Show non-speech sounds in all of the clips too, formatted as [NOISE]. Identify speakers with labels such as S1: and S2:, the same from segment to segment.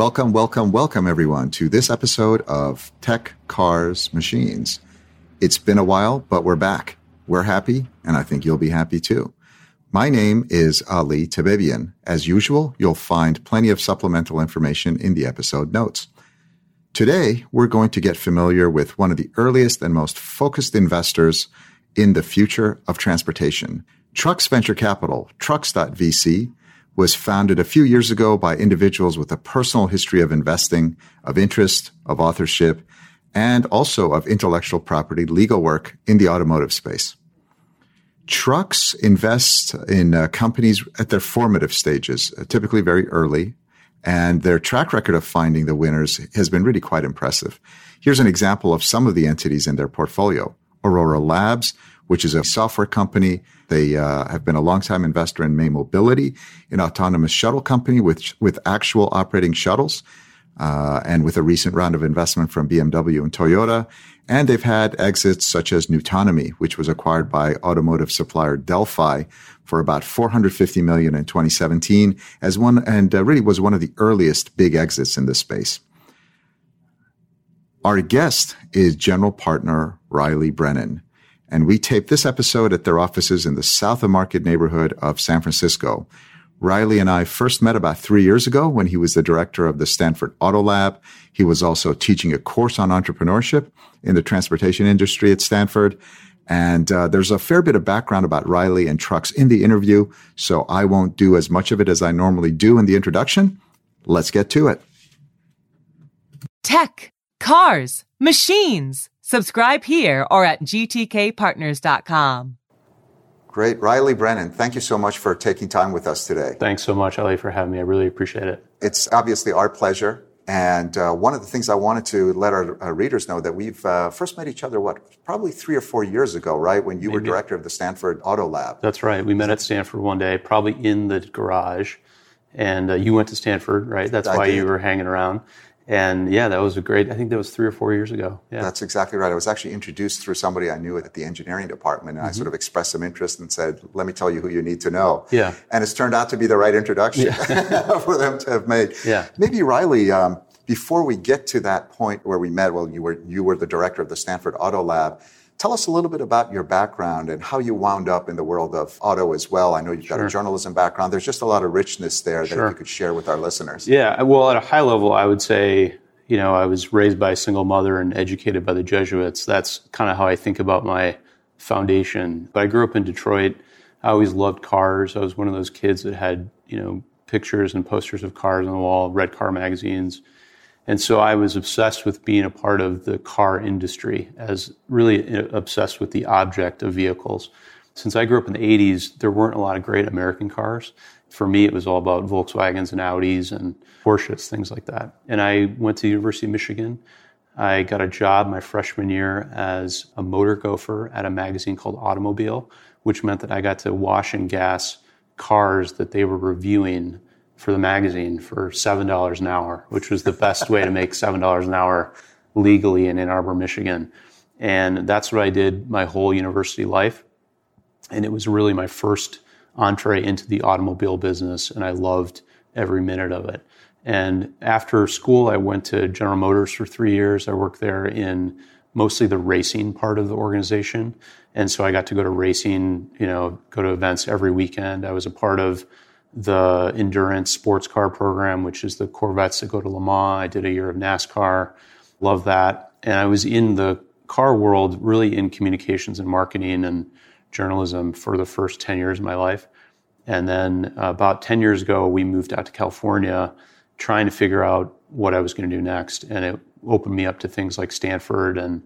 S1: Welcome, welcome, welcome, everyone, to this episode of Tech, Cars, Machines. It's been a while, but we're back. We're happy, and I think you'll be happy too. My name is Ali Tabibian. As usual, you'll find plenty of supplemental information in the episode notes. Today, we're going to get familiar with one of the earliest and most focused investors in the future of transportation. Trucks Venture Capital, Trucks.vc, was founded a few years ago by individuals with a personal history of investing, of interest, of authorship, and also of intellectual property legal work in the automotive space. Trucks invest in uh, companies at their formative stages, uh, typically very early, and their track record of finding the winners has been really quite impressive. Here's an example of some of the entities in their portfolio. Aurora Labs, which is a software company. They uh, have been a longtime investor in May Mobility, an autonomous shuttle company with, with actual operating shuttles, uh, and with a recent round of investment from BMW and Toyota. And they've had exits such as nuTonomy, which was acquired by automotive supplier Delphi for about 450 million in 2017 as one, and uh, really was one of the earliest big exits in this space. Our guest is general partner Reilly Brennan and we taped this episode at their offices in the South of Market neighborhood of San Francisco. Reilly and I first met about three years ago when he was the director of the Stanford Auto Lab. He was also teaching a course on entrepreneurship in the transportation industry at Stanford. And uh, there's a fair bit of background about Reilly and trucks in the interview, so I won't do as much of it as I normally do in the introduction. Let's get to it.
S2: Tech, cars, machines. Subscribe here or at gtkpartners.com.
S1: Great. Reilly Brennan, thank you so much for taking time with us today.
S3: Thanks so much, Ali, for having me. I really appreciate it.
S1: It's obviously our pleasure. And uh, one of the things I wanted to let our, our readers know that we've uh, first met each other, what, probably three or four years ago, right? When you Maybe. were director of the Stanford Auto Lab.
S3: That's right. We met at Stanford one day, probably in the garage. And uh, you went to Stanford, right? That's I why did. you were hanging around. And yeah, that was a great, I think that was three or four years ago. Yeah.
S1: That's exactly right. I was actually introduced through somebody I knew at the engineering department. And mm-hmm. I sort of expressed some interest and said, let me tell you who you need to know.
S3: Yeah.
S1: And it's turned out to be the right introduction yeah. [LAUGHS] for them to have made.
S3: Yeah.
S1: Maybe Reilly, um, before we get to that point where we met, well, you were, you were the director of the Stanford Auto Lab. Tell us a little bit about your background and how you wound up in the world of auto as well. I know you've got sure. a journalism background. There's just a lot of richness there that sure. you could share with our listeners.
S3: Yeah, well, at a high level, I would say you know, I was raised by a single mother and educated by the Jesuits. That's kind of how I think about my foundation. But I grew up in Detroit. I always loved cars. I was one of those kids that had, you know, pictures and posters of cars on the wall, read car magazines. And so I was obsessed with being a part of the car industry, as really obsessed with the object of vehicles. Since I grew up in the 80s, there weren't a lot of great American cars for me, it was all about Volkswagens and Audis and Porsches, things like that. And I went to the University of Michigan. I got a job my freshman year as a motor gopher at a magazine called Automobile, which meant that I got to wash and gas cars that they were reviewing for the magazine for $7 an hour, which was the best way to make $7 an hour legally in Ann Arbor, Michigan. And that's what I did my whole university life. And it was really my first entree into the automobile business, and I loved every minute of it. And after school, I went to General Motors for three years. I worked there in mostly the racing part of the organization. And so I got to go to racing, you know, go to events every weekend. I was a part of the endurance sports car program, which is the Corvettes that go to Le Mans. I did a year of NASCAR. Love that. And I was in the car world, really in communications and marketing and journalism for the first 10 years of my life. And then uh, about 10 years ago, we moved out to California trying to figure out what I was going to do next. And it opened me up to things like Stanford and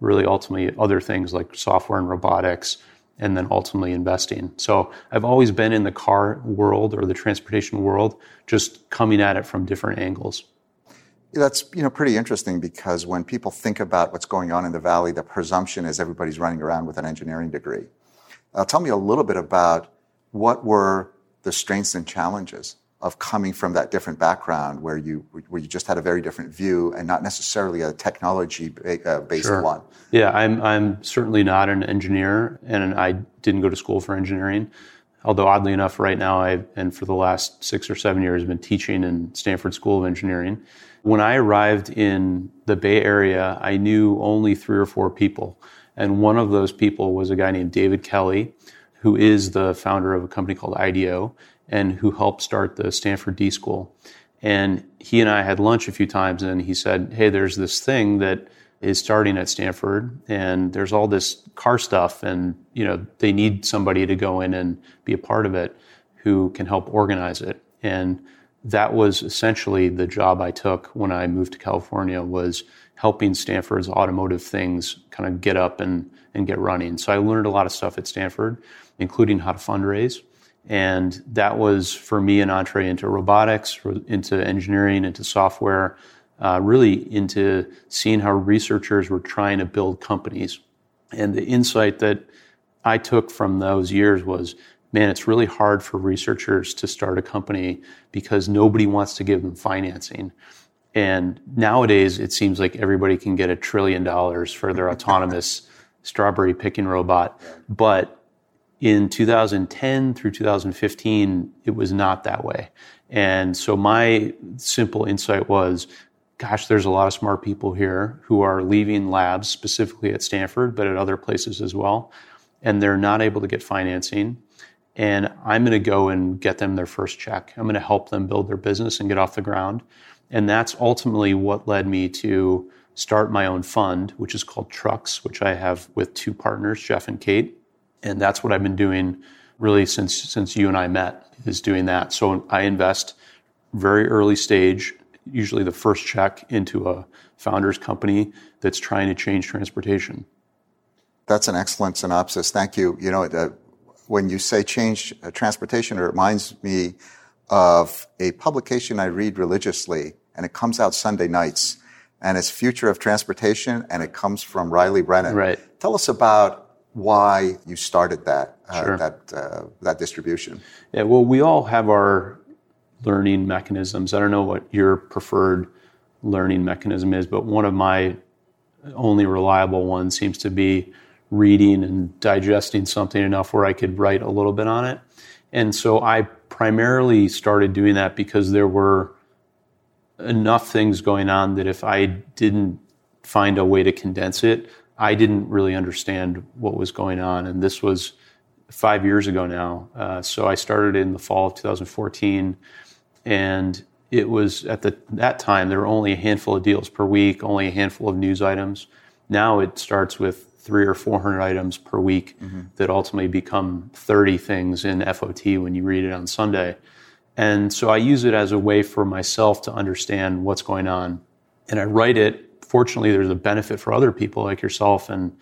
S3: really ultimately other things like software and robotics and then ultimately investing. So I've always been in the car world or the transportation world, just coming at it from different angles.
S1: That's you know pretty interesting because when people think about what's going on in the valley, the presumption is everybody's running around with an engineering degree. Uh, tell me a little bit about what were the strengths and challenges of coming from that different background where you where you just had a very different view and not necessarily a technology uh, based
S3: sure.
S1: one.
S3: Yeah, I'm I'm certainly not an engineer, and I didn't go to school for engineering. although oddly enough, right now I and for the last six or seven years have been teaching in Stanford School of Engineering. When I arrived in the Bay Area, I knew only three or four people, and one of those people was a guy named David Kelley, who is the founder of a company called IDEO and who helped start the Stanford D School. And he and I had lunch a few times, and he said, "Hey, there's this thing that is starting at Stanford and there's all this car stuff and you know they need somebody to go in and be a part of it who can help organize it and that was essentially the job I took when I moved to California was helping Stanford's automotive things kind of get up and, and get running. So I learned a lot of stuff at Stanford, including how to fundraise. And that was for me an entree into robotics, into engineering, into software, uh, really into seeing how researchers were trying to build companies. And the insight that I took from those years was man, it's really hard for researchers to start a company because nobody wants to give them financing. And nowadays, it seems like everybody can get a trillion dollars for their [LAUGHS] autonomous strawberry picking robot. But in 2010 through 2015, it was not that way. And so my simple insight was gosh, there's a lot of smart people here who are leaving labs specifically at Stanford, but at other places as well. And they're not able to get financing. And I'm going to go and get them their first check. I'm going to help them build their business and get off the ground. And that's ultimately what led me to start my own fund, which is called Trucks, which I have with two partners, Jeff and Kate. And that's what I've been doing really since since you and I met is doing that. So I invest very early stage usually the first check into a founder's company that's trying to change transportation.
S1: That's an excellent synopsis. Thank you. You know, uh, when you say change uh, transportation, it reminds me of a publication I read religiously, and it comes out Sunday nights, and it's Future of Transportation, and it comes from Reilly Brennan.
S3: Right.
S1: Tell us about why you started that uh,
S3: sure.
S1: that uh, that distribution.
S3: Yeah. Well, we all have our learning mechanisms. I don't know what your preferred learning mechanism is, but one of my only reliable ones seems to be reading and digesting something enough where I could write a little bit on it. And so I primarily started doing that because there were enough things going on that if I didn't find a way to condense it, I didn't really understand what was going on. And this was five years ago now. Uh, so I started in the fall of 2014 and it was at the, that time there were only a handful of deals per week, only a handful of news items. Now it starts with three or four hundred items per week mm-hmm. that ultimately become 30 things in FOT when you read it on Sunday. And so I use it as a way for myself to understand what's going on. And I write it. Fortunately, there's a benefit for other people like yourself. And,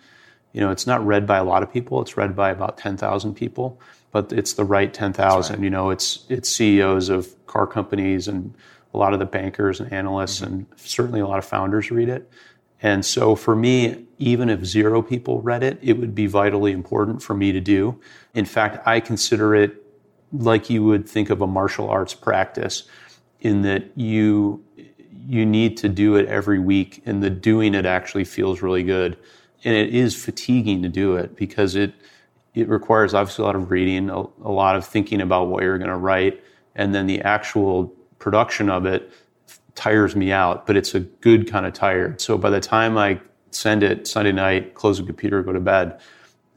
S3: you know, it's not read by a lot of people. It's read by about 10,000 people but it's the right 10,000. Right. You know, it's it's CEOs of car companies and a lot of the bankers and analysts mm-hmm. and certainly a lot of founders read it. And so for me, even if zero people read it, it would be vitally important for me to do. In fact, I consider it like you would think of a martial arts practice in that you you need to do it every week and the doing it actually feels really good. And it is fatiguing to do it because it it requires obviously a lot of reading, a, a lot of thinking about what you're going to write, and then the actual production of it tires me out. But it's a good kind of tired. So by the time I send it Sunday night, close the computer, go to bed,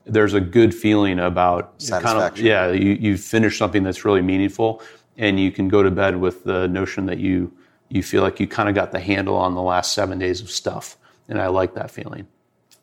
S3: there's a good feeling about
S1: kind of
S3: yeah. You you finish something that's really meaningful, and you can go to bed with the notion that you you feel like you kind of got the handle on the last seven days of stuff, and I like that feeling.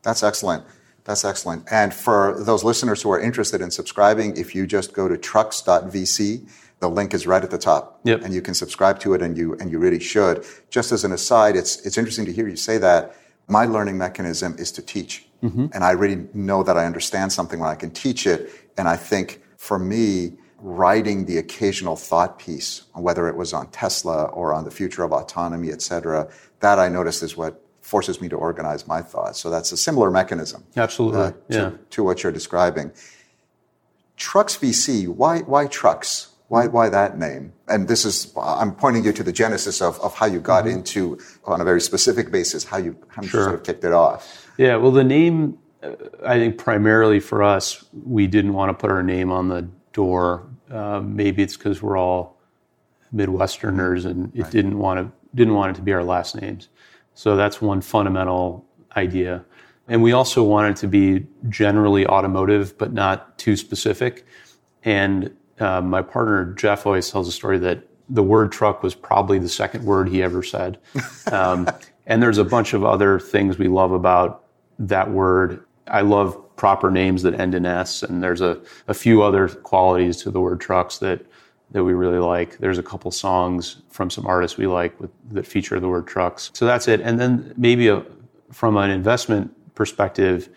S1: That's excellent. That's excellent. And for those listeners who are interested in subscribing, if you just go to trucks.vc, the link is right at the top.
S3: Yep.
S1: And you can subscribe to it and you and you really should. Just as an aside, it's it's interesting to hear you say that. My learning mechanism is to teach. Mm-hmm. And I really know that I understand something when I can teach it. And I think for me, writing the occasional thought piece, whether it was on Tesla or on the future of autonomy, et cetera, that I noticed is what forces me to organize my thoughts. So that's a similar mechanism.
S3: Absolutely. Uh,
S1: to,
S3: yeah.
S1: to what you're describing. Trucks VC, why, why trucks? Why, why that name? And this is, I'm pointing you to the genesis of, of how you got mm-hmm. into, on a very specific basis, how you, how you sort of kicked it off.
S3: Yeah, well, the name, uh, I think primarily for us, we didn't want to put our name on the door. Uh, maybe it's because we're all Midwesterners and it right. didn't want to didn't want it to be our last names. So that's one fundamental idea. And we also wanted it to be generally automotive, but not too specific. And uh, my partner Jeff always tells a story that the word truck was probably the second word he ever said. [LAUGHS] Um, and there's a bunch of other things we love about that word. I love proper names that end in S, and there's a, a few other qualities to the word trucks that that we really like. There's a couple songs from some artists we like with, that feature the word trucks. So that's it. And then maybe a, from an investment perspective,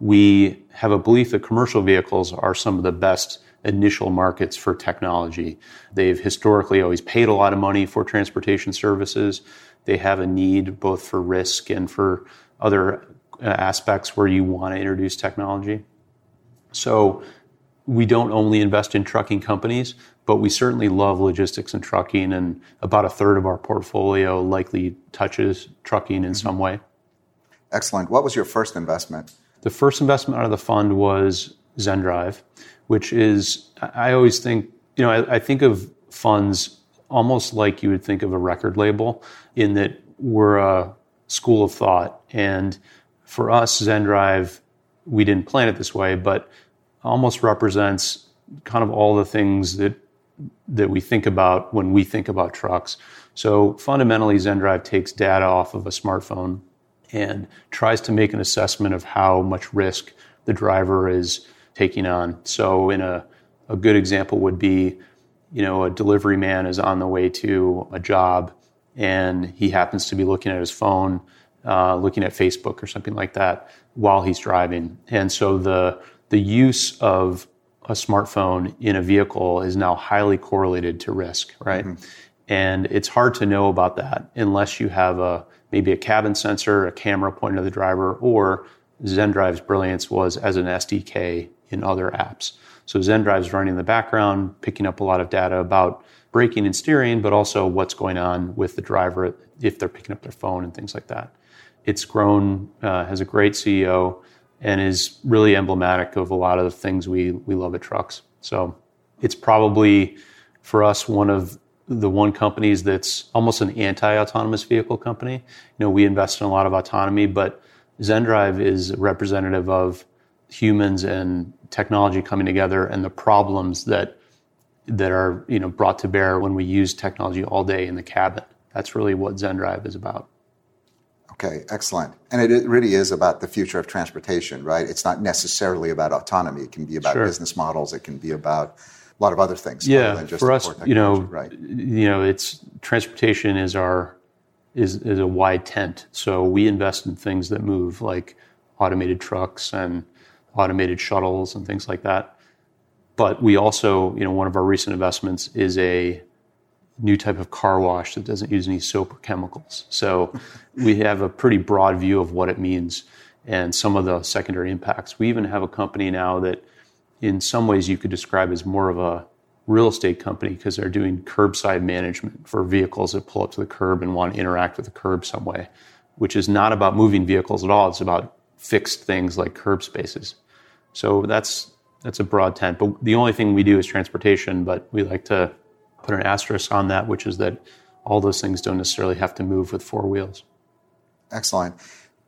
S3: we have a belief that commercial vehicles are some of the best initial markets for technology. They've historically always paid a lot of money for transportation services. They have a need both for risk and for other aspects where you want to introduce technology. So we don't only invest in trucking companies, but we certainly love logistics and trucking, and about a third of our portfolio likely touches trucking in mm-hmm. some way.
S1: Excellent. What was your first investment?
S3: The first investment out of the fund was ZenDrive, which is, I always think, you know, I, I think of funds almost like you would think of a record label in that we're a school of thought. And for us, ZenDrive, we didn't plan it this way, but almost represents kind of all the things that that we think about when we think about trucks. So fundamentally, ZenDrive takes data off of a smartphone and tries to make an assessment of how much risk the driver is taking on. So in a, a good example would be, you know, a delivery man is on the way to a job and he happens to be looking at his phone, uh, looking at Facebook or something like that while he's driving. And so the the use of a smartphone in a vehicle is now highly correlated to risk, right? Mm-hmm. And it's hard to know about that unless you have a maybe a cabin sensor, a camera pointed at the driver, or ZenDrive's brilliance was as an SDK in other apps. So ZenDrive's running in the background, picking up a lot of data about braking and steering, but also what's going on with the driver if they're picking up their phone and things like that. It's grown, uh, has a great CEO, and is really emblematic of a lot of the things we, we love at trucks. So it's probably for us one of the one companies that's almost an anti-autonomous vehicle company. You know, we invest in a lot of autonomy, but ZenDrive is representative of humans and technology coming together and the problems that that are you know brought to bear when we use technology all day in the cabin. That's really what ZenDrive is about.
S1: Okay, excellent. And it really is about the future of transportation, right? It's not necessarily about autonomy. It can be about sure. business models. It can be about a lot of other things.
S3: Yeah, for us, you know, right? You know, it's transportation is our is is a wide tent. So we invest in things that move, like automated trucks and automated shuttles and things like that. But we also, you know, one of our recent investments is a new type of car wash that doesn't use any soap or chemicals. So [LAUGHS] we have a pretty broad view of what it means and some of the secondary impacts. We even have a company now that, in some ways, you could describe as more of a real estate company because they're doing curbside management for vehicles that pull up to the curb and want to interact with the curb some way, which is not about moving vehicles at all. It's about fixed things like curb spaces. So that's that's a broad tent. But the only thing we do is transportation. But we like to put an asterisk on that, which is that all those things don't necessarily have to move with four wheels.
S1: Excellent.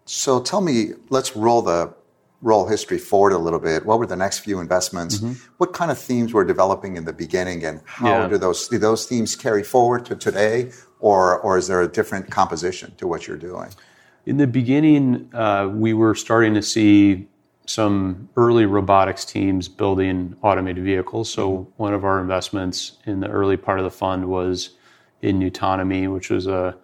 S1: So tell me, let's roll the roll history forward a little bit. What were the next few investments? Mm-hmm. What kind of themes were developing in the beginning, and how yeah. do those do those themes carry forward to today, or or is there a different composition to what you're doing?
S3: In the beginning, uh, we were starting to see some early robotics teams building automated vehicles. So mm-hmm. one of our investments in the early part of the fund was in nuTonomy, which was a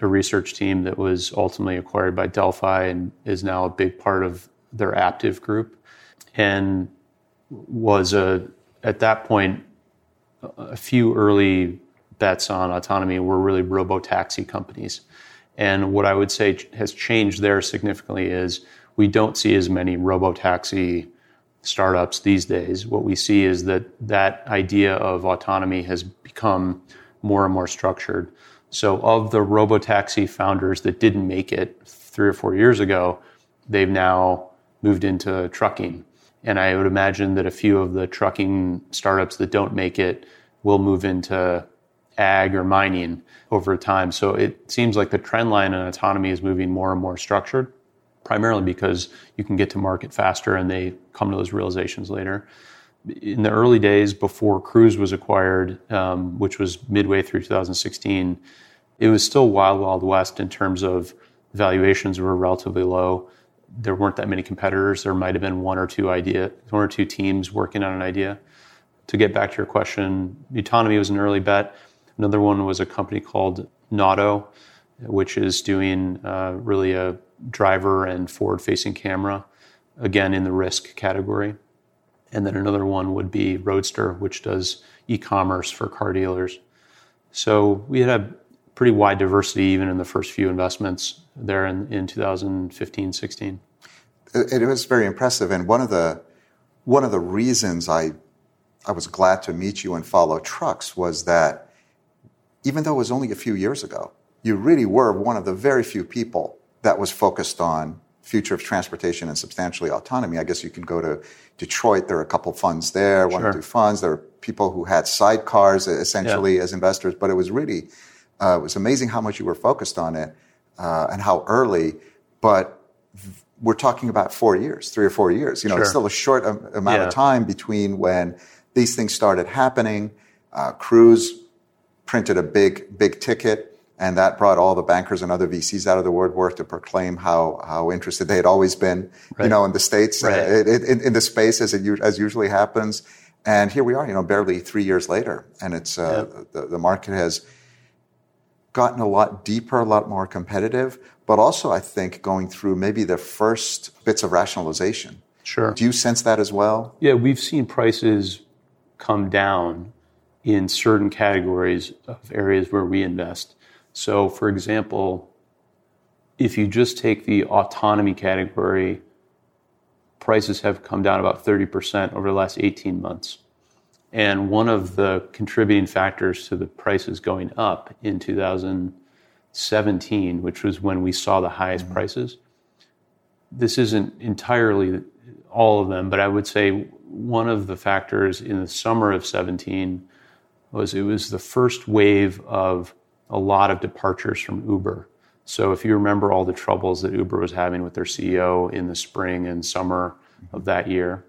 S3: research team that was ultimately acquired by Delphi and is now a big part of their Aptiv group, and was a at that point a few early bets on autonomy were really robo taxi companies. And what I would say has changed there significantly is we don't see as many robo-taxi startups these days. What we see is that that idea of autonomy has become more and more structured. So, of the robo-taxi founders that didn't make it three or four years ago, they've now moved into trucking. And I would imagine that a few of the trucking startups that don't make it will move into ag or mining over time. So it seems like the trend line in autonomy is moving more and more structured, primarily because you can get to market faster and they come to those realizations later. In the early days before Cruise was acquired, um, which was midway through 2016, it was still wild, wild west in terms of valuations were relatively low. There weren't that many competitors. There might have been one or two idea, one or two teams working on an idea. To get back to your question, autonomy was an early bet. Another one was a company called Nauto, which is doing uh, really a driver and forward facing camera, again in the risk category. And then another one would be Roadster, which does e commerce for car dealers. So we had a pretty wide diversity even in the first few investments there in, in 2015 16.
S1: It, was very impressive. And one of the, one of the reasons I, I was glad to meet you and follow trucks was that even though it was only a few years ago, you really were one of the very few people that was focused on future of transportation and substantially autonomy. I guess you can go to Detroit. There are a couple funds there, one sure. or two funds. There are people who had sidecars essentially yeah. as investors, but it was really, uh, it was amazing how much you were focused on it uh, and how early. But we're talking about four years, three or four years. You know, sure. it's still a short amount yeah. of time between when these things started happening. Uh, Cruise printed a big, big ticket, and that brought all the bankers and other VCs out of the woodwork to proclaim how how interested they had always been, right. you know, in the states, right. uh, in, in, the space as it as usually happens. And here we are, you know, barely three years later, and it's uh, yeah. the, the market has gotten a lot deeper, a lot more competitive, but also I think going through maybe the first bits of rationalization.
S3: Sure.
S1: Do you sense that as well?
S3: Yeah, we've seen prices come down in certain categories of areas where we invest. So, for example, if you just take the autonomy category, prices have come down about 30% over the last 18 months. And one of the contributing factors to the prices going up in 2017, which was when we saw the highest mm-hmm. prices, this isn't entirely all of them, but I would say one of the factors in the summer of 17 was it was the first wave of a lot of departures from Uber. So if you remember all the troubles that Uber was having with their CEO in the spring and summer of mm-hmm. that year,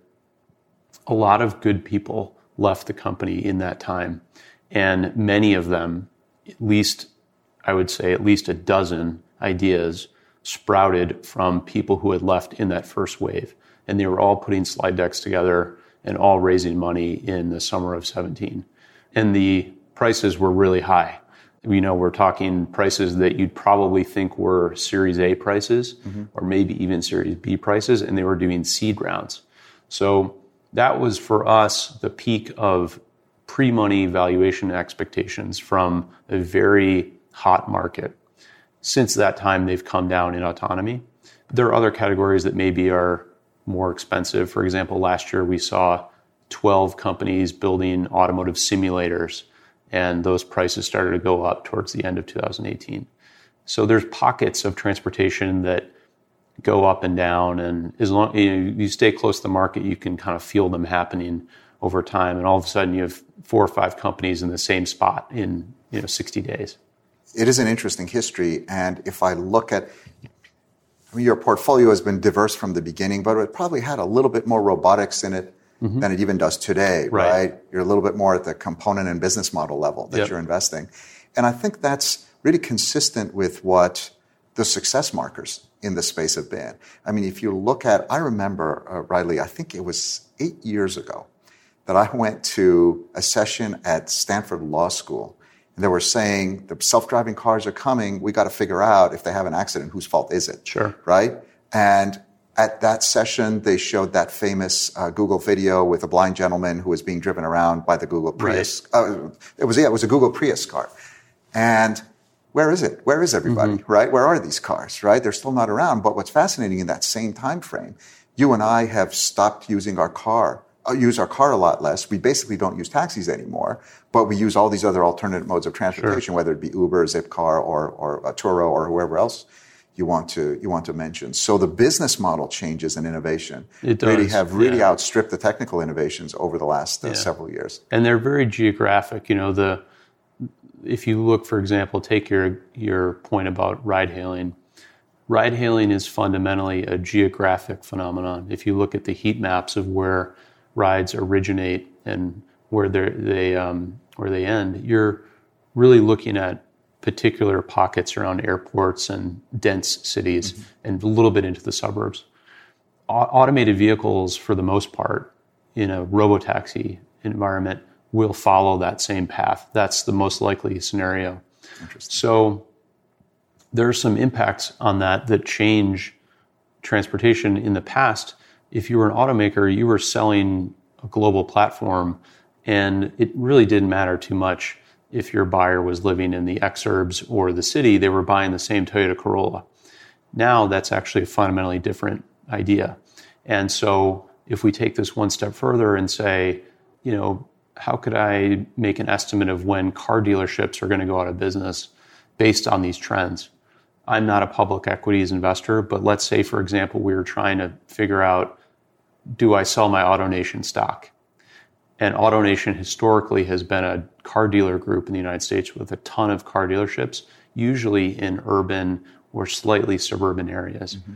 S3: a lot of good people left the company in that time. And many of them, at least, I would say, at least a dozen ideas sprouted from people who had left in that first wave. And they were all putting slide decks together and all raising money in the summer of 17 and the prices were really high. You know, we're talking prices that you'd probably think were Series A prices mm-hmm. or maybe even Series B prices, and they were doing seed rounds. So that was for us the peak of pre money valuation expectations from a very hot market. Since that time, they've come down in autonomy. There are other categories that maybe are more expensive. For example, last year we saw 12 companies building automotive simulators, and those prices started to go up towards the end of 2018. So there's pockets of transportation that go up and down, and as long you, know, you stay close to the market, you can kind of feel them happening over time, and all of a sudden you have four or five companies in the same spot in you know 60 days.
S1: It is an interesting history, and if I look at I mean, your portfolio has been diverse from the beginning, but it probably had a little bit more robotics in it mm-hmm. than it even does today, right. right. You're a little bit more at the component and business model level that yep. you're investing. And I think that's really consistent with what the success markers in the space have been. I mean, if you look at, I remember, uh, Reilly, I think it was eight years ago that I went to a session at Stanford Law School. And they were saying the self-driving cars are coming. We got to figure out if they have an accident, whose fault is it?
S3: Sure.
S1: Right? And at that session, they showed that famous uh, Google video with a blind gentleman who was being driven around by the Google Prius. Right. Uh, it was yeah, it was a Google Prius car, and where is it? Where is everybody? Mm-hmm. Right? Where are these cars? Right? They're still not around. But what's fascinating in that same time frame, you and I have stopped using our car. Uh, use our car a lot less. We basically don't use taxis anymore, but we use all these other alternative modes of transportation, sure. whether it be Uber, Zipcar, or or Turo, or whoever else you want to you want to mention. So the business model changes and innovation
S3: It does,
S1: really have really
S3: yeah.
S1: outstripped the technical innovations over the last uh, several years.
S3: and they're very geographic. You know, the if you look, for example, take your your point about ride hailing. Ride hailing is fundamentally a geographic phenomenon. If you look at the heat maps of where rides originate and where they they um, where they end, you're really looking at particular pockets around airports and dense cities, mm-hmm. and a little bit into the suburbs. Au- automated vehicles, for the most part, in a robotaxi environment, will follow that same path. That's the most likely scenario. So there are some impacts on that that change transportation in the past. If you were an automaker, you were selling a global platform, and it really didn't matter too much if your buyer was living in the exurbs or the city, they were buying the same Toyota Corolla. Now that's actually a fundamentally different idea. And so if we take this one step further and say, you know, how could I make an estimate of when car dealerships are going to go out of business based on these trends? I'm not a public equities investor, but let's say, for example, we were trying to figure out do I sell my AutoNation stock? And AutoNation historically has been a car dealer group in the United States with a ton of car dealerships, usually in urban or slightly suburban areas. Mm-hmm.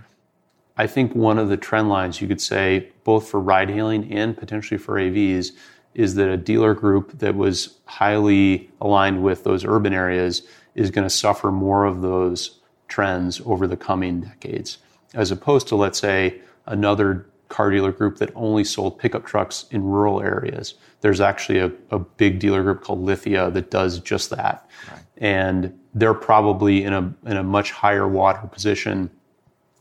S3: I think one of the trend lines you could say, both for ride hailing and potentially for AVs, is that a dealer group that was highly aligned with those urban areas is going to suffer more of those trends over the coming decades, as opposed to, let's say, another car dealer group that only sold pickup trucks in rural areas. There's actually a, a big dealer group called Lithia that does just that. And they're probably in a, in a much higher water position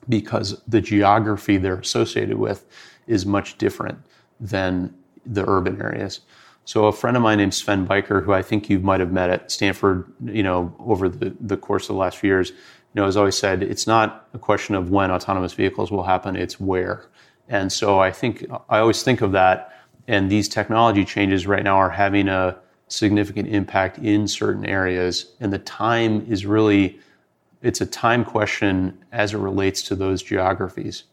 S3: because the geography they're associated with is much different than the urban areas. So a friend of mine named Sven Beiker, who I think you might have met at Stanford, you know, over the, the course of the last few years, you know, has always said it's not a question of when autonomous vehicles will happen, it's where. And so I think I always think of that, and these technology changes right now are having a significant impact in certain areas, and the time is really it's a time question as it relates to those geographies.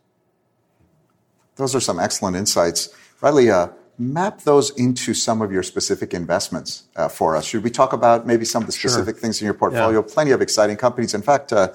S1: Those are some excellent insights. Reilly, uh, map those into some of your specific investments uh, for us. Should we talk about maybe some of the specific things in your portfolio? Plenty of exciting companies. In fact, uh,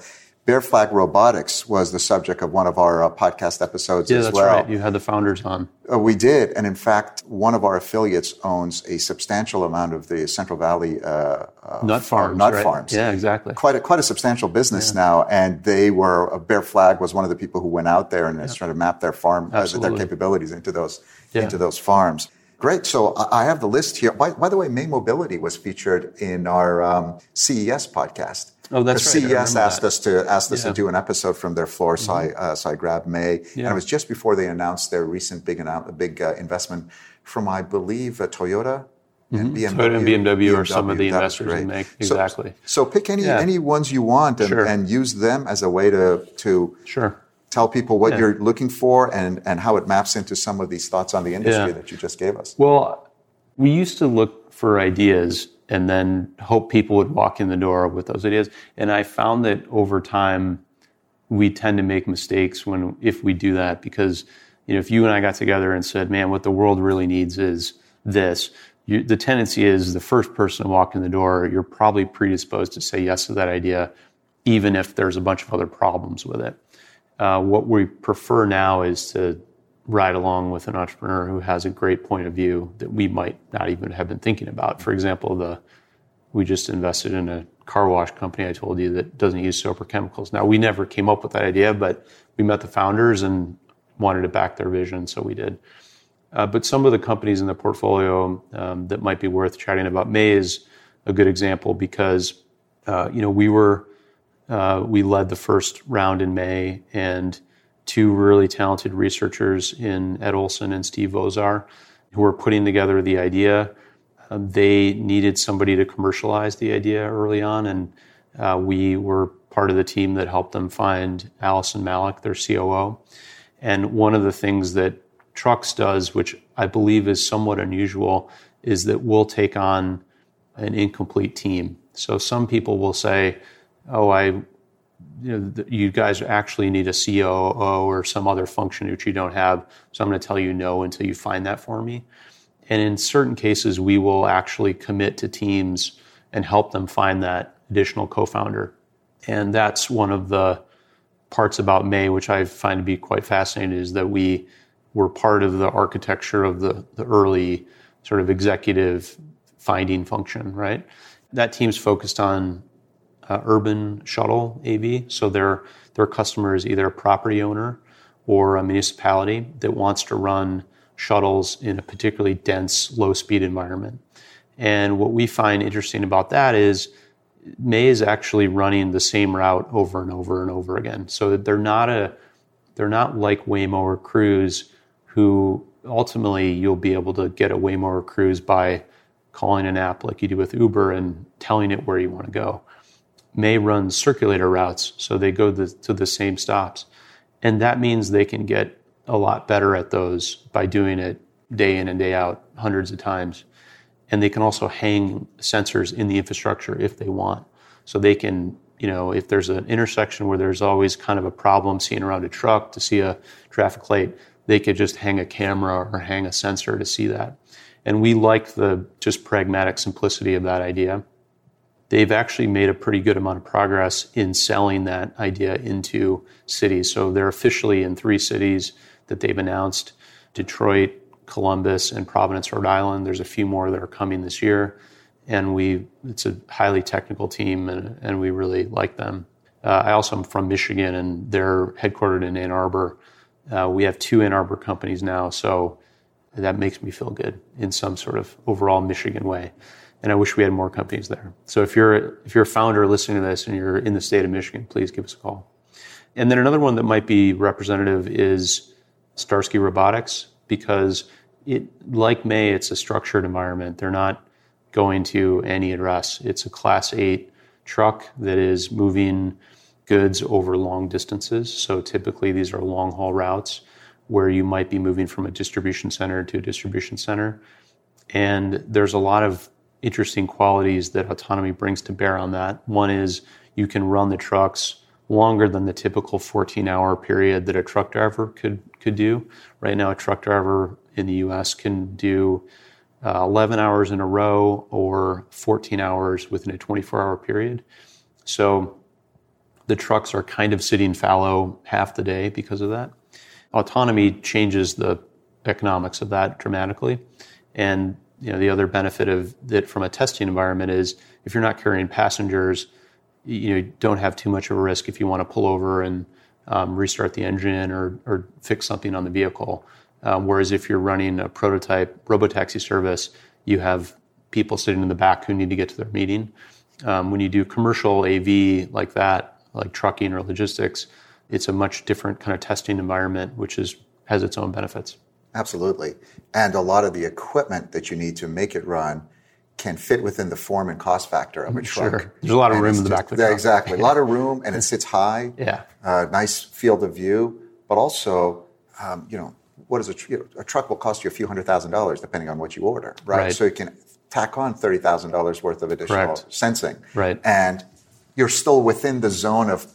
S1: Bear Flag Robotics was the subject of one of our uh, podcast episodes
S3: Yeah,
S1: as
S3: that's
S1: well.
S3: right. You had the founders on.
S1: Uh, we did, and in fact, one of our affiliates owns a substantial amount of the Central Valley uh, uh,
S3: Nut farms.
S1: nut
S3: right?
S1: farms.
S3: Yeah, exactly.
S1: Quite a, quite a substantial business now, and they were uh, Bear Flag was one of the people who went out there and is trying to map their farm, uh, their capabilities into those
S3: Yeah.
S1: into those farms. Great. So I I have the list here. By, by the way, May Mobility was featured in our um, CES podcast.
S3: Oh, that's right.
S1: CES asked
S3: that.
S1: us to asked us
S3: Yeah. Mm-hmm.
S1: to do an episode from their floor, so I uh, so I grabbed May, and it was just before they announced their recent big big uh, investment from I believe uh, Toyota. And BMW,
S3: Mm-hmm. Toyota and BMW are some of the investors
S1: great.
S3: make May.
S1: So-
S3: Exactly.
S1: So, pick any
S3: Yeah.
S1: any ones you want and,
S3: Sure.
S1: and use them as a way to to
S3: Sure.
S1: tell people what
S3: Yeah.
S1: you're looking for and and how it maps into some of these thoughts on the industry
S3: Yeah.
S1: that you just gave us.
S3: Well, we used to look for ideas and then hope people would walk in the door with those ideas. And I found that over time, we tend to make mistakes when if we do that because you know if you and I got together and said, "Man, what the world really needs is this," you, the tendency is the first person to walk in the door, you're probably predisposed to say yes to that idea, even if there's a bunch of other problems with it. Uh, what we prefer now is to ride along with an entrepreneur who has a great point of view that we might not even have been thinking about. For example, the we just invested in a car wash company I told you that doesn't use soap or chemicals. Now we never came up with that idea, but we met the founders and wanted to back their vision, so we did. Uh, but some of the companies in the portfolio um, that might be worth chatting about, May is a good example because uh, you know we were uh, we led the first round in May, and two really talented researchers in Ed Olson and Steve Vozar, who were putting together the idea. Uh, they needed somebody to commercialize the idea early on, and uh, we were part of the team that helped them find Alisyn Malek, their COO. And one of the things that Trucks does, which I believe is somewhat unusual, is that we'll take on an incomplete team. So some people will say, "Oh, I you know, th- you guys actually need a COO or some other function which you don't have. So I'm going to tell you no until you find that for me. And in certain cases, we will actually commit to teams and help them find that additional co-founder. And that's one of the parts about May, which I find to be quite fascinating, is that we were part of the architecture of the, the early sort of executive finding function, right? That team's focused on uh, urban shuttle AV. So their their customer is either a property owner or a municipality that wants to run shuttles in a particularly dense, low speed environment. And what we find interesting about that is May is actually running the same route over and over and over again. So they're not a they're not like Waymo or Cruise, who ultimately you'll be able to get a Waymo or Cruise by calling an app like you do with Uber and telling it where you want to go. May run circulator routes, so they go the, to the same stops. And that means they can get a lot better at those by doing it day in and day out, hundreds of times. And they can also hang sensors in the infrastructure if they want. So they can, you know, if there's an intersection where there's always kind of a problem seeing around a truck to see a traffic light, they could just hang a camera or hang a sensor to see that. And we like the just pragmatic simplicity of that idea they've actually made a pretty good amount of progress in selling that idea into cities. So they're officially in three cities that they've announced Detroit, Columbus, and Providence, Rhode Island. There's a few more that are coming this year. And we, it's a highly technical team, and, and we really like them. Uh, I also am from Michigan, and they're headquartered in Ann Arbor. Uh, we have two Ann Arbor companies now, so that makes me feel good in some sort of overall Michigan way and I wish we had more companies there. So if you're if you're a founder listening to this and you're in the state of Michigan, please give us a call. And then another one that might be representative is Starsky Robotics because it like May, it's a structured environment. They're not going to any address. It's a class eight truck that is moving goods over long distances. So typically these are long haul routes where you might be moving from a distribution center to a distribution center. And there's a lot of interesting qualities that autonomy brings to bear on that. One is you can run the trucks longer than the typical 14 hour period that a truck driver could, could do. Right now, a truck driver in the US can do uh, 11 hours in a row or 14 hours within a 24 hour period. So the trucks are kind of sitting fallow half the day because of that. Autonomy changes the economics of that dramatically. And you know, the other benefit of that from a testing environment is if you're not carrying passengers, you know, don't have too much of a risk if you want to pull over and um, restart the engine or, or fix something on the vehicle. Um, whereas if you're running a prototype robotaxi service, you have people sitting in the back who need to get to their meeting. Um, when you do commercial AV like that, like trucking or logistics, it's a much different kind of testing environment, which is has its own benefits.
S1: Absolutely. And a lot of the equipment that you need to make it run can fit within the form and cost factor of a truck. Sure.
S3: There's a lot of and room in the back of the truck.
S1: Yeah, exactly. a lot of room and it sits high.
S3: Yeah.
S1: Uh, nice field of view. But also, um, you know, what is a, tr- you know, a truck will cost you a few hundred thousand dollars depending on what you order, right? right. So you can tack on $30,000 worth of additional
S3: Correct.
S1: sensing.
S3: Right.
S1: And you're still within the zone of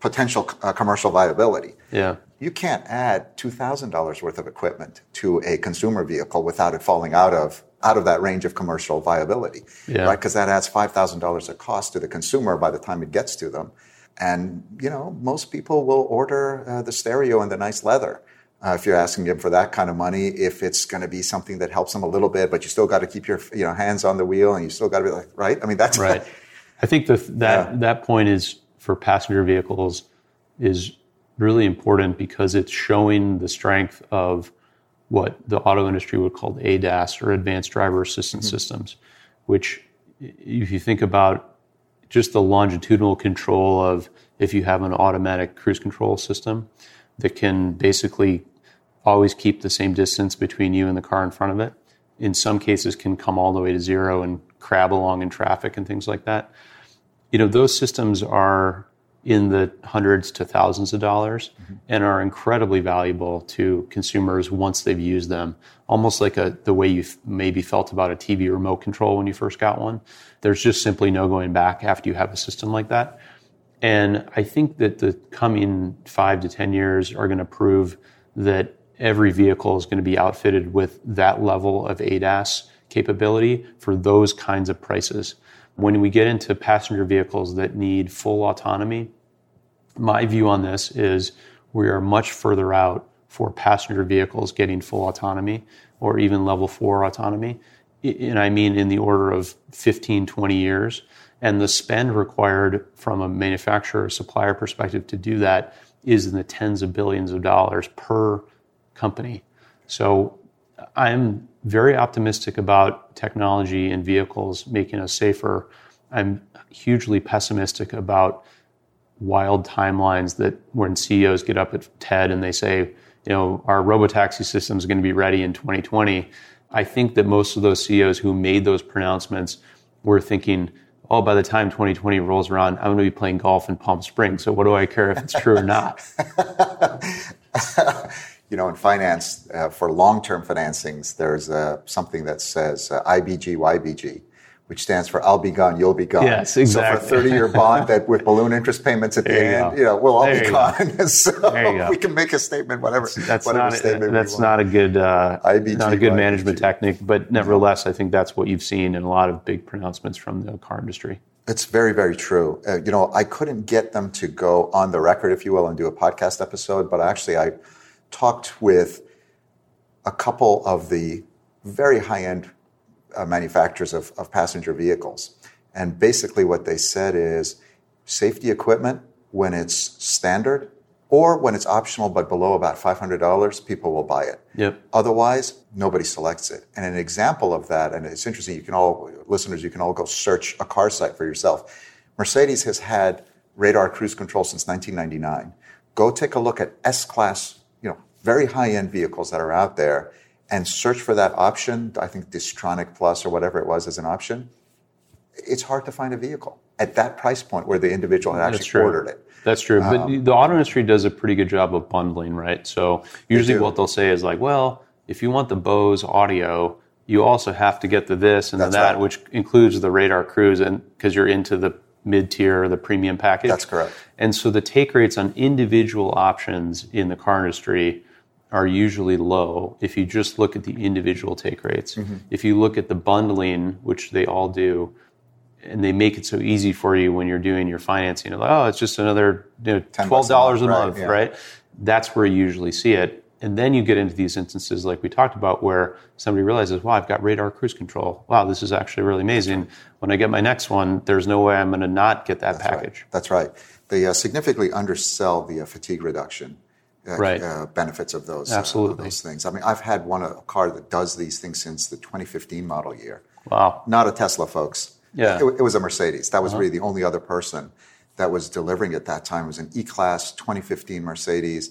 S1: potential uh, commercial viability.
S3: Yeah
S1: you can't add $2,000 worth of equipment to a consumer vehicle without it falling out of out of that range of commercial viability,
S3: yeah.
S1: right? Because that adds $5,000 of cost to the consumer by the time it gets to them. And, you know, most people will order uh, the stereo and the nice leather. Uh, if you're asking them for that kind of money, if it's going to be something that helps them a little bit, but you still got to keep your you know hands on the wheel and you still got to be like right. I mean that's
S3: right. [LAUGHS] I think the, that yeah. that point is for passenger vehicles is really important because it's showing the strength of what the auto industry would call ADAS or advanced driver assistance mm-hmm. systems, which if you think about just the longitudinal control of if you have an automatic cruise control system that can basically always keep the same distance between you and the car in front of it. In some cases can come all the way to zero and crab along in traffic and things like that. You know, those systems are in the hundreds to thousands of dollars mm-hmm. and are incredibly valuable to consumers once they've used them. Almost like a, the way you maybe felt about a TV remote control when you first got one. There's just simply no going back after you have a system like that. And I think that the coming five to 10 years are going to prove that every vehicle is going to be outfitted with that level of ADAS capability for those kinds of prices. When we get into passenger vehicles that need full autonomy, my view on this is we are much further out for passenger vehicles getting full autonomy or even level four autonomy. And I mean in the order of 15, 20 years. And the spend required from a manufacturer supplier perspective to do that is in the tens of billions of dollars per company. So I'm very optimistic about technology and vehicles making us safer. I'm hugely pessimistic about wild timelines that when CEOs get up at TED and they say, you know, our robotaxi system is going to be ready in 2020. I think that most of those CEOs who made those pronouncements were thinking, oh, by the time 2020 rolls around, I'm going to be playing golf in Palm Springs. So what do I care if it's true or not? [LAUGHS]
S1: you know, in finance, uh, for long-term financings, there's uh, something that says uh, IBG, YBG which stands for I'll be gone, you'll be gone.
S3: Yes, exactly.
S1: So for a 30 year [LAUGHS] bond that with balloon interest payments at the
S3: There
S1: end, you know, we'll all
S3: There
S1: be
S3: you
S1: gone. [LAUGHS] so
S3: go.
S1: we can make a statement, whatever,
S3: That's
S1: whatever
S3: not
S1: statement
S3: that's not a good uh,
S1: IBG,
S3: not a good
S1: YBG.
S3: management technique, but nevertheless, I think that's what you've seen in a lot of big pronouncements from the car industry.
S1: It's very, very true. Uh, you know, I couldn't get them to go on the record, if you will, and do a podcast episode, but actually, I talked with a couple of the very high end uh, manufacturers of, of passenger vehicles. And basically, what they said is safety equipment, when it's standard or when it's optional but below about $500, people will buy it.
S3: Yep.
S1: Otherwise, nobody selects it. And an example of that, and it's interesting, you can all, listeners, you can all go search a car site for yourself. Mercedes has had radar cruise control since 1999. Go take a look at S Class, very high end vehicles that are out there and search for that option. I think Distronic Plus or whatever it was as an option. It's hard to find a vehicle at that price point where the individual had actually ordered it.
S3: That's true. but um, the auto industry does a pretty good job of bundling, right? So usually
S1: do.
S3: what they'll say is like, well, if you want the Bose audio, you also have to get the this and the that,
S1: right.
S3: which includes the radar cruise and because you're into the mid tier or the premium package.
S1: That's correct.
S3: And so the take rates on individual options in the car industry are usually low if you just look at the individual take rates.
S1: Mm-hmm.
S3: If you look at the bundling, which they all do, and they make it so easy for you when you're doing your financing. Like, oh, it's just another you know, twelve dollars a
S1: month, right, yeah.
S3: right? That's where you usually see it. And then you get into these instances like we talked about where somebody realizes, wow, I've got radar cruise control. Wow, this is actually really amazing. When I get my next one, there's no way I'm going to not get that package.
S1: That's right. They uh, significantly undersell the uh, fatigue reduction uh,
S3: Right.
S1: uh, benefits of those, uh,
S3: Absolutely.
S1: those things. I mean, I've had one a car that does these things since the 2015 model year.
S3: Wow.
S1: Not a Tesla, folks.
S3: Yeah.
S1: It, it was a Mercedes. That was really the only other person that was delivering at that time. It was an E-Class 2015 Mercedes.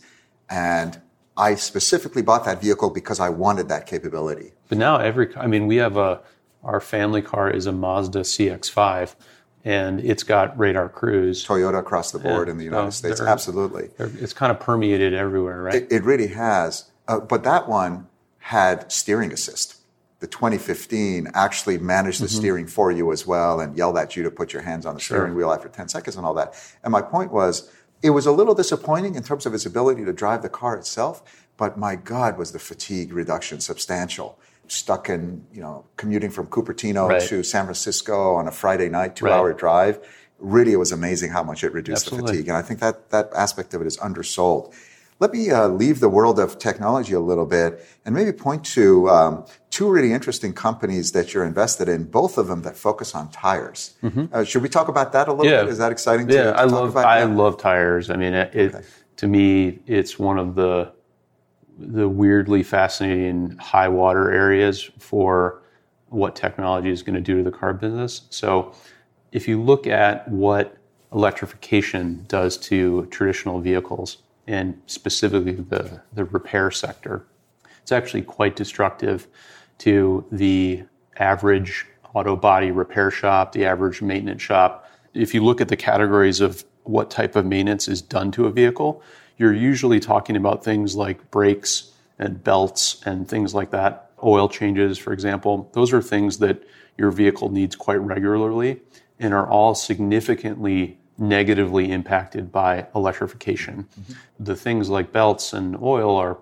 S1: And I specifically bought that vehicle because I wanted that capability.
S3: But now every, I mean, we have a, our family car is a Mazda CX5 and it's got radar cruise.
S1: Toyota across the board
S3: Yeah.
S1: in the United States.
S3: they're-
S1: Absolutely.
S3: It's kind of permeated everywhere, right?
S1: It, it really has. Uh, but that one had steering assist. The 2015 actually managed the
S3: Mm-hmm.
S1: steering for you as well and yelled at you to put your hands on the steering wheel after 10 seconds and all that. And my point was, it was a little disappointing in terms of its ability to drive the car itself, but my God, was the fatigue reduction substantial. Stuck in, you know, commuting from Cupertino
S3: Right.
S1: to San Francisco on a Friday night, two
S3: Right.
S1: hour drive. Really, it was amazing how much it reduced the fatigue. And I think that that aspect of it is undersold. Let me uh, leave the world of technology a little bit and maybe point to um, two really interesting companies that you're invested in, both of them that focus on tires. Uh, should we talk about that a little
S3: Mm-hmm. Yeah.
S1: bit? Is that exciting to,
S3: yeah,
S1: to
S3: I
S1: talk
S3: love
S1: about?
S3: I love tires. I mean, it, it to me, it's one of the the weirdly fascinating high water areas for what technology is going to do to the car business. So, if you look at what electrification does to traditional vehicles and specifically the the repair sector, it's actually quite destructive to the average auto body repair shop, the average maintenance shop. If you look at the categories of what type of maintenance is done to a vehicle, you're usually talking about things like brakes and belts and things like that. Oil changes, for example, those are things that your vehicle needs quite regularly and are all significantly negatively impacted by electrification. Mm-hmm. The things like belts and oil are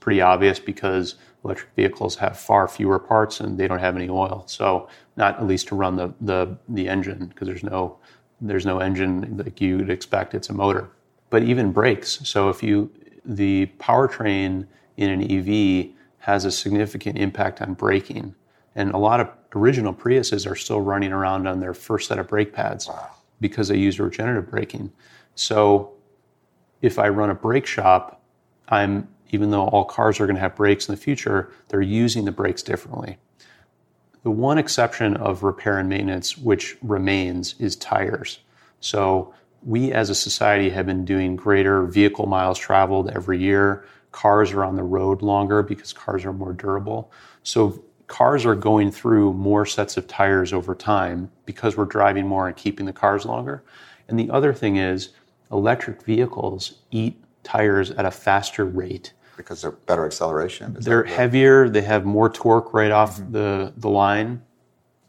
S3: pretty obvious because electric vehicles have far fewer parts and they don't have any oil. So not at least to run the the, the engine because there's no there's no engine like you'd expect. It's a motor. But even brakes. So if you the powertrain in an EV has a significant impact on braking. And a lot of original Priuses are still running around on their first set of brake pads wow. because they use regenerative braking. So if I run a brake shop, I'm even though all cars are going to have brakes in the future, they're using the brakes differently. The one exception of repair and maintenance which remains is tires. So we as a society have been doing greater vehicle miles traveled every year. Cars are on the road longer because cars are more durable. So cars are going through more sets of tires over time because we're driving more and keeping the cars longer. And the other thing is, electric vehicles eat tires at a faster rate.
S1: Because they're better acceleration.
S3: Is they're heavier, they have more torque right off mm-hmm. the, the line.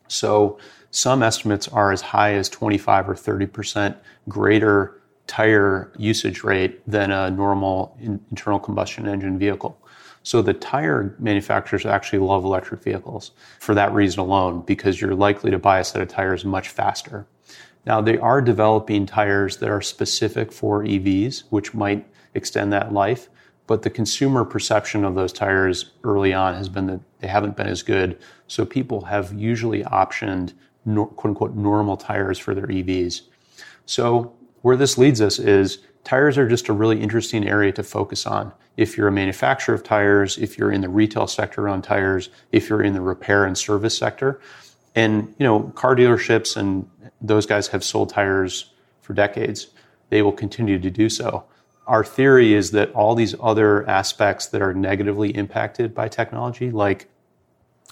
S3: So some estimates are as high as 25 or 30% greater tire usage rate than a normal internal combustion engine vehicle. So the tire manufacturers actually love electric vehicles for that reason alone, because you're likely to buy a set of tires much faster. Now they are developing tires that are specific for EVs, which might extend that life. But the consumer perception of those tires early on has been that they haven't been as good. So people have usually optioned quote unquote normal tires for their EVs. So where this leads us is tires are just a really interesting area to focus on. If you're a manufacturer of tires, if you're in the retail sector on tires, if you're in the repair and service sector, and you know, car dealerships and those guys have sold tires for decades. They will continue to do so. Our theory is that all these other aspects that are negatively impacted by technology, like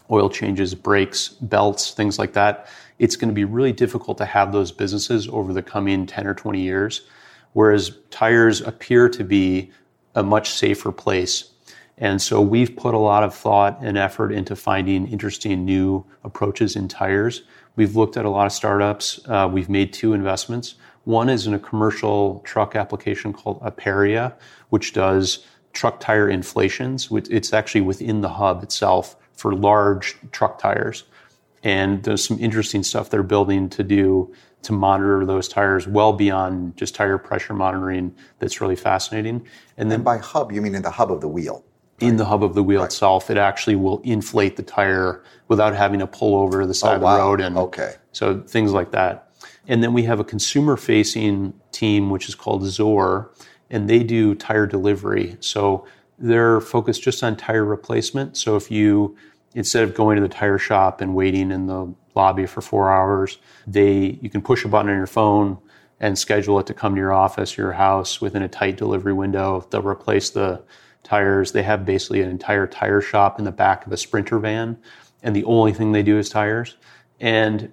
S3: oil changes, brakes, belts, things like that, it's going to be really difficult to have those businesses over the coming 10 or 20 years whereas tires appear to be a much safer place. And so we've put a lot of thought and effort into finding interesting new approaches in tires. We've looked at a lot of startups. Uh, we've made two investments. One is in a commercial truck application called Aperia, which does truck tire inflations. It's actually within the hub itself for large truck tires. And there's some interesting stuff they're building to do to monitor those tires well beyond just tire pressure monitoring that's really fascinating.
S1: And then and by hub, you mean in the hub of the wheel?
S3: Right? In the hub of the wheel right. itself, it actually will inflate the tire without having to pull over to the side oh, of the road. And
S1: okay.
S3: So things like that. And then we have a consumer facing team, which is called zor and they do tire delivery. So they're focused just on tire replacement. So if you, instead of going to the tire shop and waiting in the lobby for four hours. They you can push a button on your phone and schedule it to come to your office, your house within a tight delivery window. They'll replace the tires. They have basically an entire tire shop in the back of a sprinter van, and the only thing they do is tires. And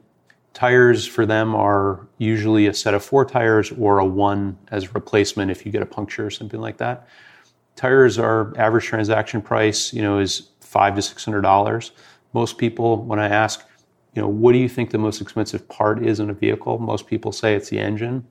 S3: tires for them are usually a set of four tires or a one as replacement if you get a puncture or something like that. Tires are average transaction price, you know, is five to six hundred dollars. Most people, when I ask, you know, what do you think the most expensive part is in a vehicle? Most people say it's the engine.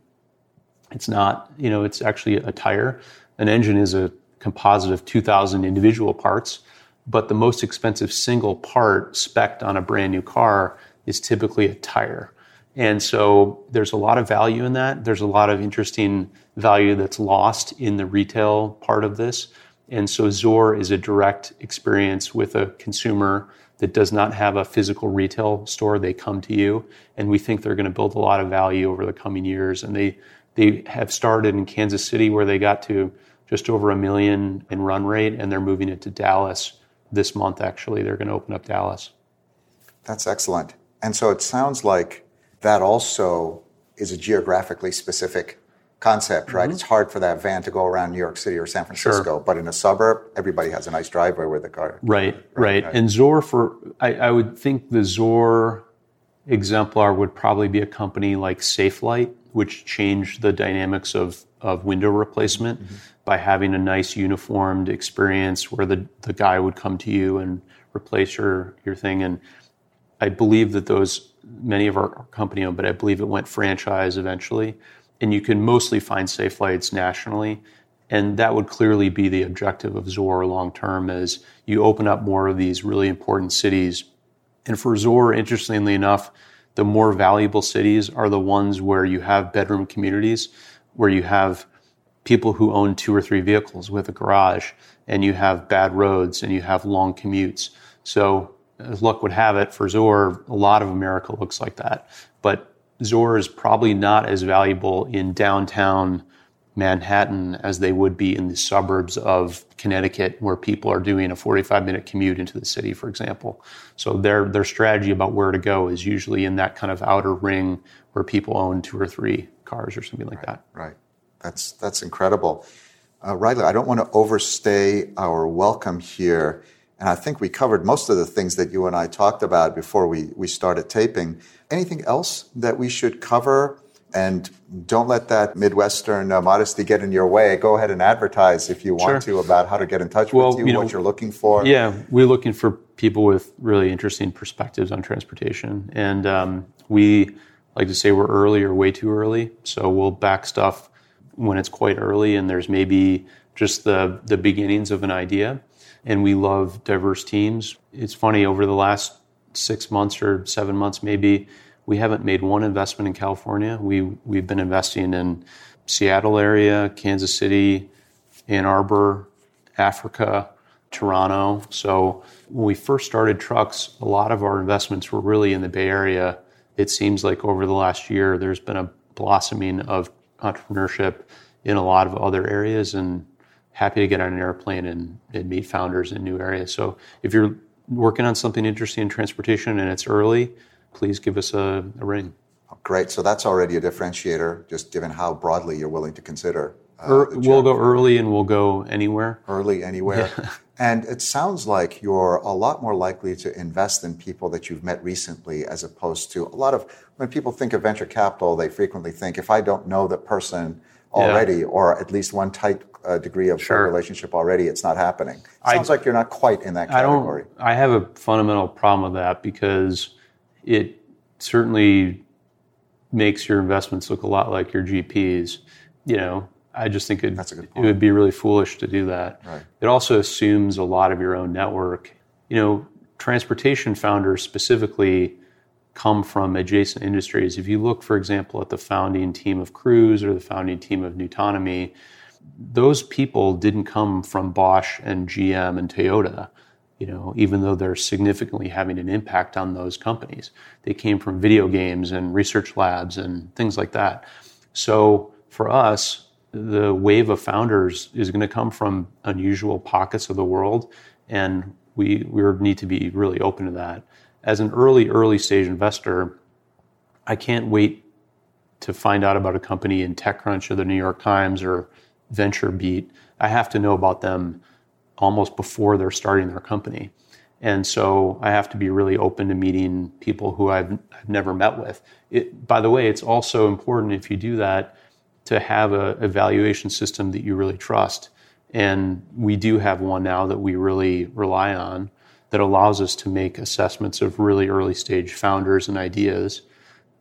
S3: It's not, you know, it's actually a tire. An engine is a composite of 2,000 individual parts, but the most expensive single part specced on a brand new car is typically a tire. And so there's a lot of value in that. There's a lot of interesting value that's lost in the retail part of this. And so Zor is a direct experience with a consumer that does not have a physical retail store, they come to you. And we think they're going to build a lot of value over the coming years. And they, they have started in Kansas City where they got to just over a million in run rate, and they're moving it to Dallas this month, actually. They're going to open up Dallas.
S1: That's excellent. And so it sounds like that also is a geographically specific concept, right? Mm-hmm. It's hard for that van to go around New York City or San Francisco, sure. but in a suburb, everybody has a nice driveway with the car.
S3: Right, right. right. right. And Zor for I, I, would think the Zor exemplar would probably be a company like Safelite, which changed the dynamics of of window replacement mm-hmm. by having a nice uniformed experience where the the guy would come to you and replace your your thing. And I believe that those many of our company owned, but I believe it went franchise eventually and you can mostly find Safelites nationally. And that would clearly be the objective of Zor long term as you open up more of these really important cities. And for Zor, interestingly enough, the more valuable cities are the ones where you have bedroom communities, where you have people who own two or three vehicles with a garage, and you have bad roads and you have long commutes. So, as luck would have it, for Zor, a lot of America looks like that. But Zoar is probably not as valuable in downtown Manhattan as they would be in the suburbs of Connecticut, where people are doing a 45 minute commute into the city, for example. So their, their strategy about where to go is usually in that kind of outer ring where people own two or three cars or something like
S1: right,
S3: that.
S1: Right. That's, that's incredible. Uh, Reilly, I don't want to overstay our welcome here. And I think we covered most of the things that you and I talked about before we, we started taping. Anything else that we should cover? And don't let that Midwestern uh, modesty get in your way. Go ahead and advertise if you want
S3: Sure.
S1: to about how to get in touch
S3: Well,
S1: with you,
S3: you know,
S1: what you're looking for.
S3: Yeah, we're looking for people with really interesting perspectives on transportation. And um, we like to say we're early or way too early. So we'll back stuff when it's quite early and there's maybe just the, the beginnings of an idea. And we love diverse teams. It's funny, over the last six months or seven months, maybe, we haven't made one investment in California. We, we've been investing in Seattle area, Kansas City, Ann Arbor, Africa, Toronto. So when we first started trucks, a lot of our investments were really in the Bay Area. It seems like over the last year, there's been a blossoming of entrepreneurship in a lot of other areas and happy to get on an airplane and, and meet founders in new areas. So if you're working on something interesting in transportation and it's early, please give us a, a ring.
S1: Great. So that's already a differentiator, just given how broadly you're willing to consider. uh,
S3: Er- we'll go early and we'll go anywhere.
S1: early anywhere. [LAUGHS] And it sounds like you're a lot more likely to invest in people that you've met recently as opposed to a lot of when people think of venture capital, they frequently think if I don't know the person already or at least one tight uh, degree of
S3: Sure.
S1: relationship already, it's not happening.
S3: I-
S1: Sounds like you're not quite in that
S3: I
S1: category.
S3: don't. I have a fundamental problem with that because it certainly makes your investments look a lot like your GPs. You know, I just think it,
S1: That's a good
S3: it would be really foolish to do that.
S1: Right.
S3: It also assumes a lot of your own network. You know, transportation founders specifically come from adjacent industries. If you look, for example, at the founding team of Cruise or the founding team of Nutonomy, those people didn't come from Bosch and GM and Toyota, you know, even though they're significantly having an impact on those companies. They came from video games and research labs and things like that. So for us, the wave of founders is going to come from unusual pockets of the world, and we we need to be really open to that. As an early early stage investor, I can't wait to find out about a company in TechCrunch or the New York Times or VentureBeat. I have to know about them almost before they're starting their company. And so I have to be really open to meeting people who I've, I've never met with. It, by the way, it's also important if you do that to have a evaluation system that you really trust. And we do have one now that we really rely on that allows us to make assessments of really early stage founders and ideas.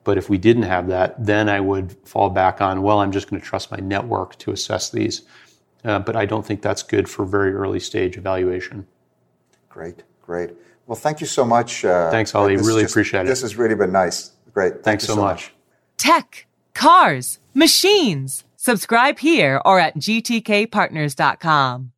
S3: But if we didn't have that, then I would fall back on, well, I'm just going to trust my network to assess these. Uh, but I don't think that's good for very early stage evaluation.
S1: Great, great. Well, thank you so much. Uh,
S3: Thanks, Ollie. Really
S1: just-
S3: appreciate it.
S1: This has really been nice. Great. Thank
S3: Thanks
S1: you
S3: so much.
S2: Tech, cars, machines. Subscribe here or at gtkpartners.com.